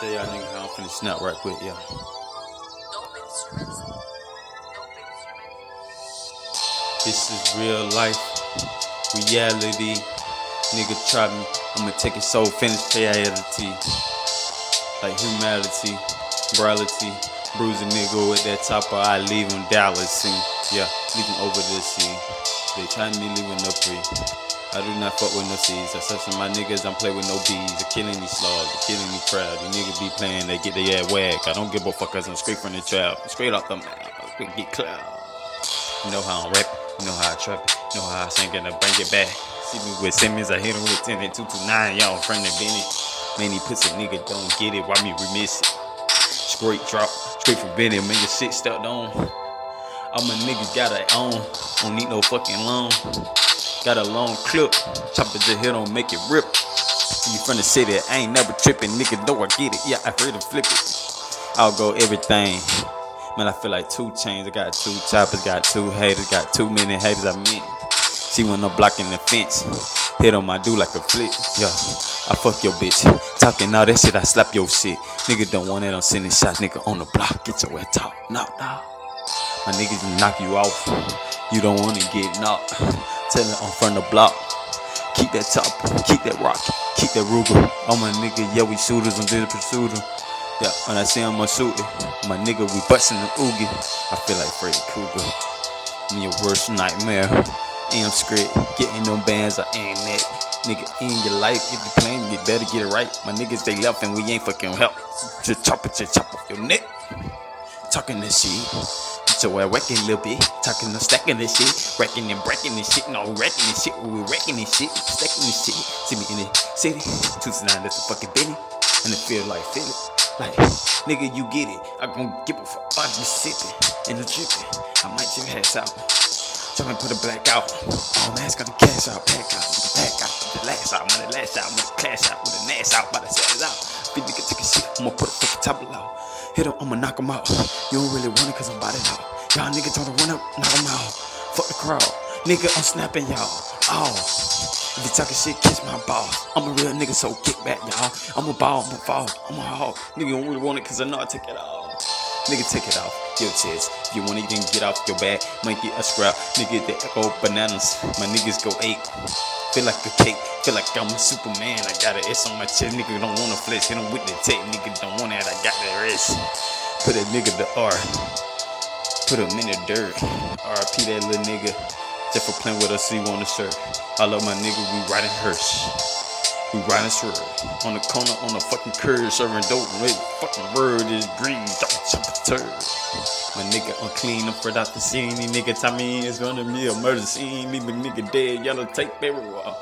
Tell y'all niggas how I'm finna snap right quick, yeah. This is real life, reality. Nigga try me, I'ma take it so finished reality. Like humanity, morality. Bruise a nigga with that topper, I leave him Dallas. See? Yeah, leave him over the sea. They try me leaving no free. I do not fuck with no C's. I such my niggas, I'm play with no B's. They're killing these slugs, they're killing me crowd. These niggas be playing, they get their ass whack. I don't give a fuck, cause I'm straight from the trap. Straight off the map, quick get cloud. You know how I'm rap, you know how I trap it, you know how I sing and I bring it back. See me with Simmons, I hit him with 10 and 229, y'all friend of Benny. Man, he pussy nigga don't get it, why me remiss it? Straight drop, straight from Benny, man, your shit stepped on. All my niggas got it on, don't need no fucking loan. Got a long clip, chopper just hit on, make it rip. You from the city, I ain't never tripping, nigga know I get it, yeah, I afraid to flip it. I'll go everything. Man, I feel like two chains. I got two choppers, got two haters, got too many haters. I mean, she went up blocking the fence. Hit on my dude like a flick. Yeah, I fuck your bitch. Talking all that shit, I slap your shit. Nigga don't want it, I'm sending shots. Nigga on the block, get your ass top. Knock, knock. My niggas knock you off. You don't wanna get knocked. Tell it on front of the block. Keep that top, keep that rock, keep that Ruger. All my nigga, yeah, we shooters, I'm just pursuit. Yeah, when I see him, I shoot it. My nigga, we bustin' the oogie. I feel like Freddy Krueger. Me your worst nightmare. Am script, getting them bands, I ain't that. Nigga, in your life, if you playing, you better get it right. My niggas, they left and we ain't fucking help. Just chop it, just chop off your neck. Talking this shit. So I wrecking little bit, talking no stacking this shit, wrecking and breaking this shit, no wrecking this shit, we wrecking this shit, stacking this shit. See me in the city, 229, that's a fucking Benny, and it feel like feel it. Like, nigga, you get it. I gon' give a fuck. I just sippin' and the drippin'. I might just pass out. Trying to put a black out. Oh, man, got the cash out, pack out, pack out. The last out, man, the last out, with the clash out, with the nash out, by the size out. Big nigga take a shit, I'ma put a fucking table out. Hit him, I'ma knock him out. You don't really want it, cause I'm about it out. Y'all niggas don't run up, knock him out. Fuck the crowd. Nigga, I'm snapping y'all. Oh. If you talking shit, kiss my balls. I'm a real nigga, so kick back, y'all. I'm a ball, I'm a fall, I'm a hog. Nigga you don't really want it, cause I know I take it off. Nigga, take it off your chest. If you want then get off your back. Might get a scrap. Nigga, they go bananas. My niggas go eight. Feel like a cake. Feel like I'm a Superman. I got an S on my chest. Nigga don't wanna flex. Hit him with the tape. Nigga don't want that. I got the rest. Put that nigga the R. Put him in the dirt. RP that little nigga. Just for playing with us, he want a shirt. I love my nigga, we riding hearse. We riding swerve. On the corner, on the fucking curb, serving dope. Wait, fucking word is green. Don't jump a turd. My nigga unclean, I'm afraid out the scene. These nigga tell me it's gonna be a murder scene. Leave my nigga dead, yellow tape everywhere.